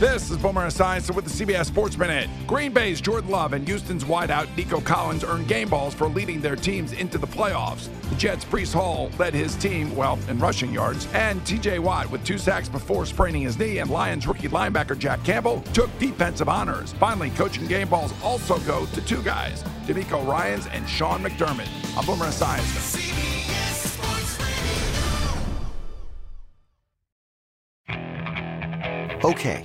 This is Boomer Esiason with the CBS Sports Minute. Green Bay's Jordan Love and Houston's wideout Nico Collins earned game balls for leading their teams into the playoffs. The Jets' Breece Hall led his team, well, in rushing yards, and TJ Watt with two sacks before spraining his knee, and Lions rookie linebacker Jack Campbell took defensive honors. Finally, coaching game balls also go to two guys, DeMeco Ryans and Sean McDermott. I'm Boomer Esiason. Okay,